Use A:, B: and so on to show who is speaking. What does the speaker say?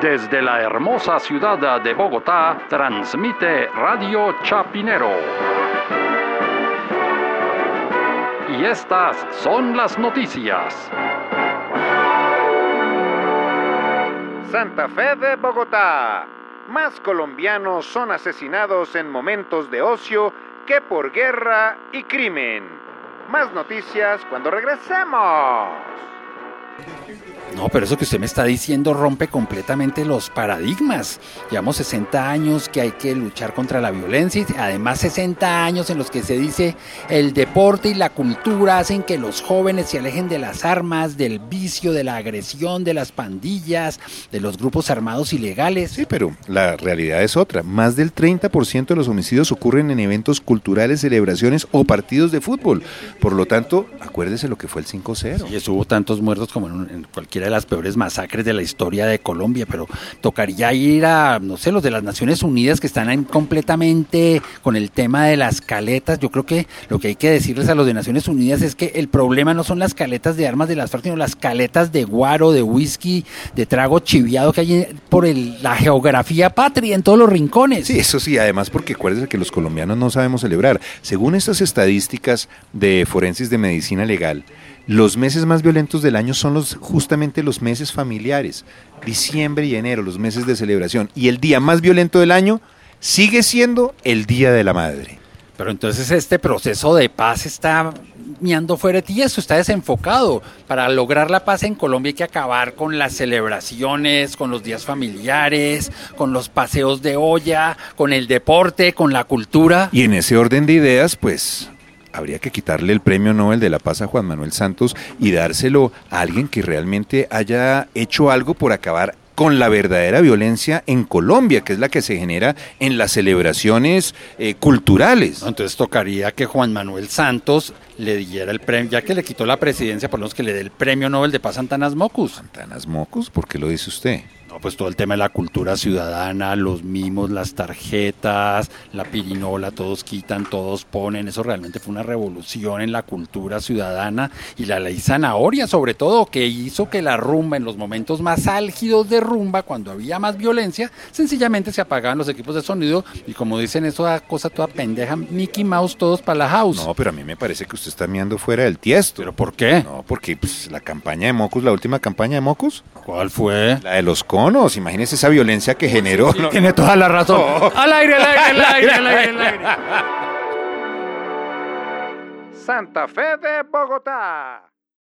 A: Desde la hermosa ciudad de Bogotá, transmite Radio Chapinero. Y estas son las noticias.
B: Santa Fe de Bogotá. Más colombianos son asesinados en momentos de ocio que por guerra y crimen. Más noticias cuando regresemos.
C: No, pero eso que usted me está diciendo rompe completamente los paradigmas. Llevamos 60 años que hay que luchar contra la violencia y además 60 años en los que se dice el deporte y la cultura hacen que los jóvenes se alejen de las armas, del vicio, de la agresión, de las pandillas, de los grupos armados ilegales.
D: Sí, pero la realidad es otra. Más del 30% de los homicidios ocurren en eventos culturales, celebraciones o partidos de fútbol. Por lo tanto, acuérdese lo que fue el 5-0.
C: Y eso hubo tantos muertos como en, cualquiera de las peores masacres de la historia de Colombia, pero tocaría ir a, no sé, los de las Naciones Unidas que están completamente con el tema de las caletas. Yo creo que lo que hay que decirles a los de Naciones Unidas es que el problema no son las caletas de armas de las FARC, sino las caletas de guaro, de whisky, de trago chiviado que hay por el, la geografía patria en todos los rincones.
D: Sí, eso sí, además porque acuérdense que los colombianos no sabemos celebrar. Según estas estadísticas de Forensis de Medicina Legal, los meses más violentos del año son los justamente los meses familiares, diciembre y enero, los meses de celebración. Y el día más violento del año sigue siendo el Día de la Madre.
C: Pero entonces este proceso de paz está miando fuera de eso está desenfocado. Para lograr la paz en Colombia hay que acabar con las celebraciones, con los días familiares, con los paseos de olla, con el deporte, con la cultura.
D: Y en ese orden de ideas, pues habría que quitarle el premio Nobel de la Paz a Juan Manuel Santos y dárselo a alguien que realmente haya hecho algo por acabar con la verdadera violencia en Colombia, que es la que se genera en las celebraciones eh, culturales.
C: Entonces tocaría que Juan Manuel Santos le diera el premio, ya que le quitó la presidencia, por lo menos que le dé el premio Nobel de Paz a Santanas Mocus.
D: Santanas Mocus, ¿por qué lo dice usted?
C: No, pues todo el tema de la cultura ciudadana, los mimos, las tarjetas, la pirinola, todos quitan, todos ponen. Eso realmente fue una revolución en la cultura ciudadana y la ley zanahoria, sobre todo, que hizo que la rumba, en los momentos más álgidos de rumba, cuando había más violencia, sencillamente se apagaban los equipos de sonido y como dicen eso, cosa toda pendeja, Mickey Mouse, todos para la house.
D: No, pero a mí me parece que usted está mirando fuera del tiesto.
C: ¿Pero por qué?
D: No, porque pues, la campaña de Mocus, la última campaña de Mocus.
C: ¿Cuál fue?
D: La de los conos. Imagínese esa violencia que generó.
C: Sí, Tiene toda la razón. Oh. Al aire, al aire, al aire, al aire, al aire.
B: Santa Fe de Bogotá.